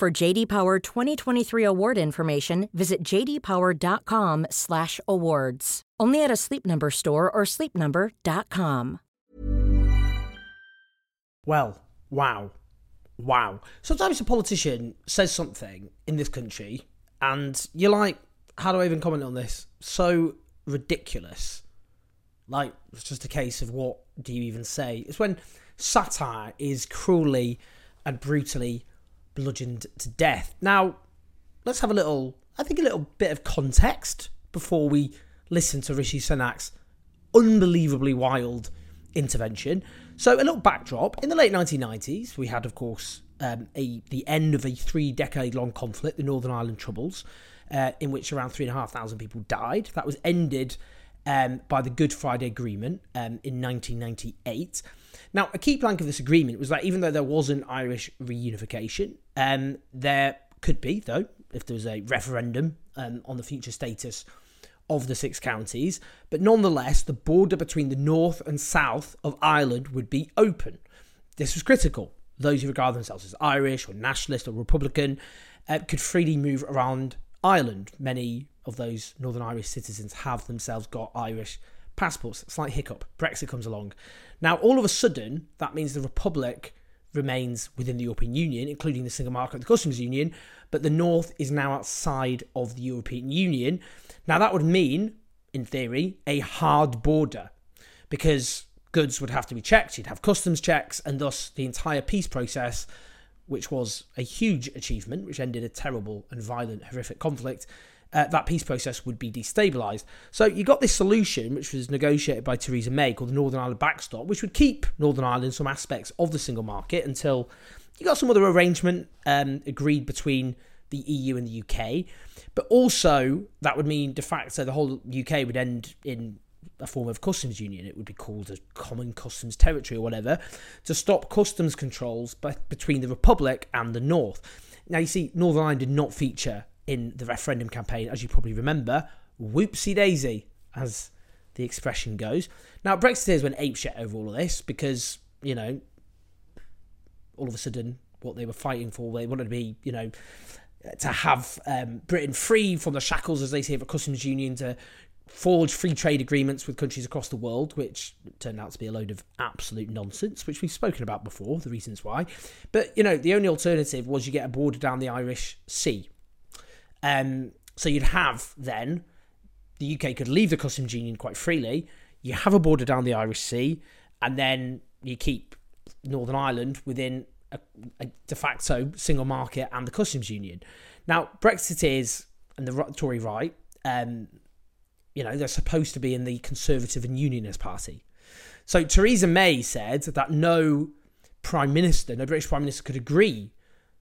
For JD Power 2023 award information, visit jdpower.com/awards. Only at a Sleep Number store or sleepnumber.com. Well, wow. Wow. Sometimes a politician says something in this country and you're like, how do I even comment on this? So ridiculous. Like, it's just a case of what do you even say? It's when satire is cruelly and brutally bludgeoned to death. Now, let's have a little, I think, a little bit of context before we listen to Rishi Sunak's unbelievably wild intervention. So, a little backdrop. In the late 1990s, we had, of course, um, a the end of a three decade long conflict, the Northern Ireland Troubles, uh, in which around three and a half thousand people died. That was ended um, by the Good Friday Agreement um, in 1998. Now, a key plank of this agreement was that even though there was an Irish reunification, um, there could be, though, if there was a referendum um, on the future status of the six counties, but nonetheless, the border between the north and south of Ireland would be open. This was critical those who regard themselves as Irish or nationalist or Republican uh, could freely move around Ireland. Many of those Northern Irish citizens have themselves got Irish passports. Slight hiccup. Brexit comes along. Now, all of a sudden, that means the Republic remains within the European Union, including the single market, the customs union, but the North is now outside of the European Union. Now, that would mean, in theory, a hard border because goods would have to be checked, you'd have customs checks, and thus the entire peace process, which was a huge achievement, which ended a terrible and violent, horrific conflict, uh, that peace process would be destabilised. So you got this solution, which was negotiated by Theresa May, called the Northern Ireland backstop, which would keep Northern Ireland some aspects of the single market until you got some other arrangement um, agreed between the EU and the UK. But also, that would mean de facto the whole UK would end in a form of customs union. It would be called a common customs territory or whatever to stop customs controls between the Republic and the North. Now, you see, Northern Ireland did not feature in the referendum campaign, as you probably remember. Whoopsie daisy, as the expression goes. Now, Brexiteers went apeshit over all of this because, you know, all of a sudden, what they were fighting for, they wanted to be, you know, to have um, Britain free from the shackles, as they say, of a customs union, to forge free trade agreements with countries across the world, which turned out to be a load of absolute nonsense, which we've spoken about before, the reasons why. But, you know, the only alternative was you get a border down the Irish Sea. Um, so you'd have then, the UK could leave the customs union quite freely, you have a border down the Irish Sea, and then you keep Northern Ireland within a, a de facto single market and the customs union. Now, Brexiteers and the Tory right, um, you know, they're supposed to be in the Conservative and Unionist Party. So Theresa May said that no prime minister, no British prime minister could agree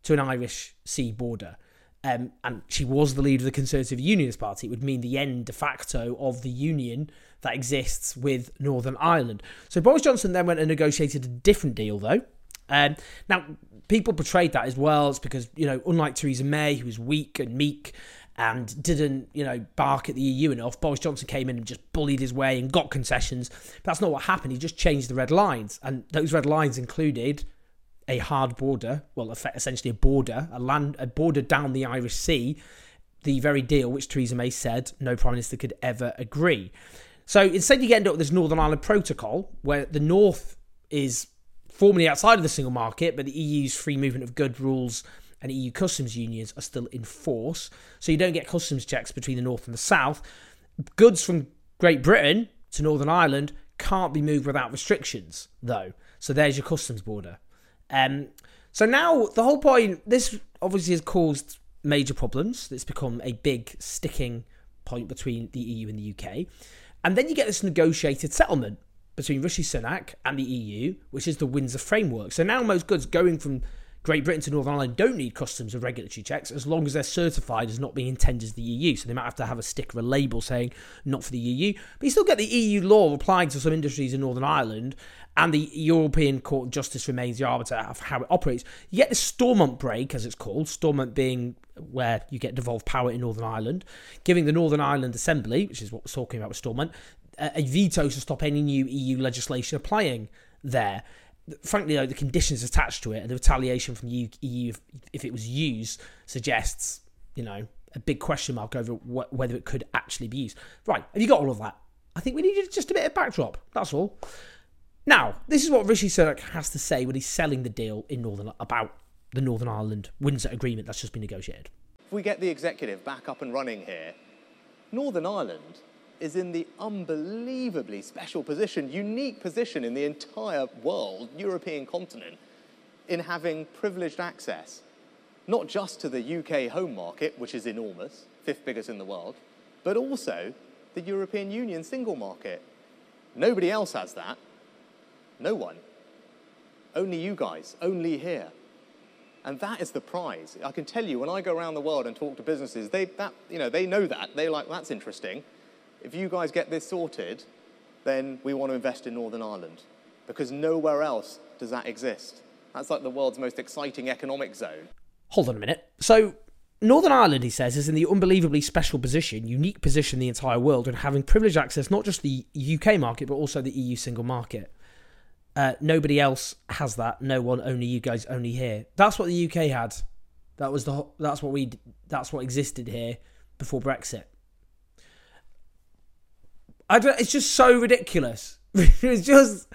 to an Irish sea border. Um, and she was the leader of the Conservative Unionist Party. It would mean the end de facto of the union that exists with Northern Ireland. So Boris Johnson then went and negotiated a different deal, though. Um, now, people portrayed that as well. It's because, you know, unlike Theresa May, who was weak and meek and didn't, you know, bark at the EU enough. Boris Johnson came in and just bullied his way and got concessions. But that's not what happened. He just changed the red lines, and those red lines included a hard border, well, essentially a border, a land, a border down the Irish Sea, the very deal which Theresa May said no prime minister could ever agree. So instead, you end up with this Northern Ireland Protocol, where the North is formally outside of the single market, but the EU's free movement of goods rules and EU customs unions are still in force. So you don't get customs checks between the North and the South. Goods from Great Britain to Northern Ireland can't be moved without restrictions, though. So there's your customs border. Um, so now the whole point, this obviously has caused major problems. It's become a big sticking point between the EU and the UK. And then you get this negotiated settlement between Rishi Sunak and the EU, which is the Windsor Framework. So now most goods going from Great Britain to Northern Ireland don't need customs or regulatory checks as long as they're certified as not being intended as the EU. So they might have to have a sticker, a label saying not for the EU. But you still get the EU law applying to some industries in Northern Ireland, and the European Court of Justice remains the arbiter of how it operates. You get the Stormont brake, as it's called, Stormont being where you get devolved power in Northern Ireland, giving the Northern Ireland Assembly, which is what we're talking about with Stormont, a veto to stop any new EU legislation applying there frankly, though, the conditions attached to it and the retaliation from the EU, if, if it was used, suggests, you know, a big question mark over wh- whether it could actually be used. Right, have you got all of that? I think we needed just a bit of backdrop. That's all. Now, this is what Rishi Sunak has to say when he's selling the deal in Northern about the Northern Ireland Windsor Agreement that's just been negotiated. If we get the executive back up and running here, Northern Ireland is in the unbelievably special position, unique position in the entire world, European continent, in having privileged access, not just to the UK home market, which is enormous, fifth biggest in the world, but also the European Union single market. Nobody else has that. No one. Only you guys, only here. And that is the prize. I can tell you, when I go around the world and talk to businesses, they, that, you know, they know that. They're like, that's interesting if you guys get this sorted, then we want to invest in Northern Ireland because nowhere else does that exist. That's like the world's most exciting economic zone. Hold on a minute. So, Northern Ireland, he says, is in the unbelievably special position, unique position in the entire world, and having privileged access not just the UK market, but also the EU single market. Uh, nobody else has that. No one, only you guys, only here. That's what the UK had. That was the. That's what we. That's what existed here before Brexit. I don't, it's just so ridiculous. it's just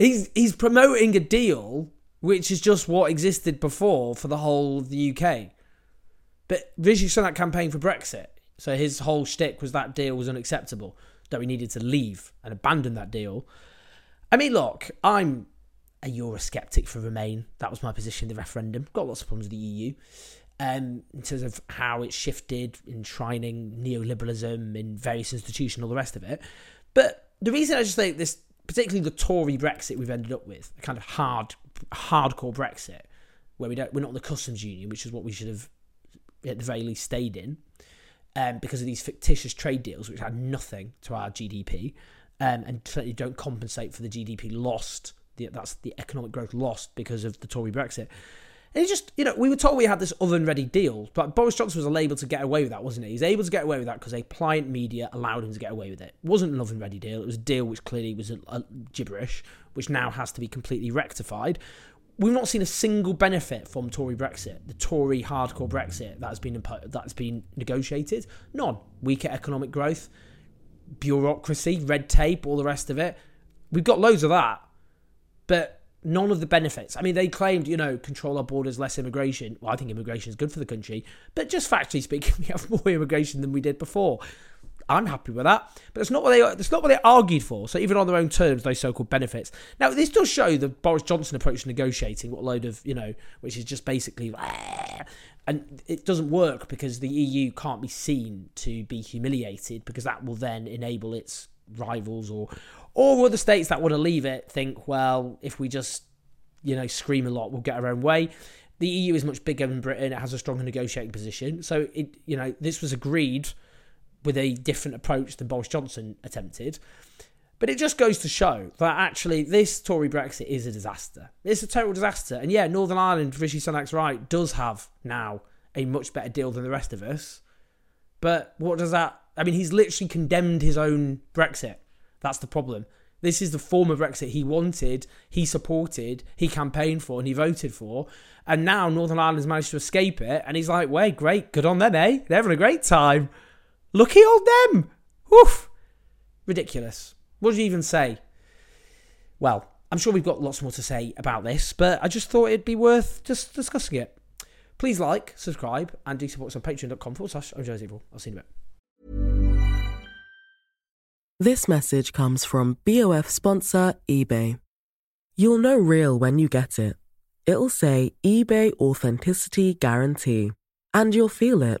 he's he's promoting a deal which is just what existed before for the whole of the UK. But Rishi Sunak campaigned for Brexit, so his whole shtick was that deal was unacceptable, that we needed to leave and abandon that deal. I mean, look, I'm a Eurosceptic for Remain. That was my position in the referendum. Got lots of problems with the EU um, in terms of how it's shifted, enshrining neoliberalism in various institutions, all the rest of it. But the reason I just think this, particularly the Tory Brexit we've ended up with, a kind of hard, hardcore Brexit, where we don't, we're not in the customs union, which is what we should have at the very least stayed in, um, because of these fictitious trade deals which add nothing to our GDP, um, and certainly don't compensate for the GDP lost. The, that's the economic growth lost because of the Tory Brexit. And just, you know, we were told we had this oven ready deal, but Boris Johnson was able to get away with that, wasn't he? He was able to get away with that because a pliant media allowed him to get away with it. It wasn't an oven ready deal, it was a deal which clearly was a, a gibberish, which now has to be completely rectified. We've not seen a single benefit from Tory Brexit, the Tory hardcore Brexit that has been impo- that's been negotiated. None. Weaker economic growth, bureaucracy, red tape, all the rest of it. We've got loads of that, but none of the benefits. I mean, they claimed, you know, control our borders, less immigration. Well, I think immigration is good for the country, but just factually speaking, we have more immigration than we did before. I'm happy with that, but it's not what they it's not what they argued for. So even on their own terms, those so-called benefits. Now this does show the Boris Johnson approach to negotiating. What a load of you know, which is just basically, and it doesn't work because the EU can't be seen to be humiliated because that will then enable its rivals or or other states that want to leave it think, well, if we just, you know, scream a lot, we'll get our own way. The EU is much bigger than Britain. It has a stronger negotiating position. So, it, you know, this was agreed with a different approach than Boris Johnson attempted. But it just goes to show that actually this Tory Brexit is a disaster. It's a total disaster. And yeah, Northern Ireland, Rishi Sunak's right, does have now a much better deal than the rest of us. But what does that? I mean, he's literally condemned his own Brexit. That's the problem. This is the form of Brexit he wanted, he supported, he campaigned for, and he voted for. And now Northern Ireland's managed to escape it. And he's like, wait, great, good on them, eh? They're having a great time. Lucky old them. Woof. Ridiculous. What do you even say? Well, I'm sure we've got lots more to say about this, but I just thought it'd be worth just discussing it. Please like, subscribe, and do support us on patreon.com forward slash. I'll see you in a bit. This message comes from BOF sponsor eBay. You'll know real when you get it. It'll say eBay Authenticity Guarantee. And you'll feel it.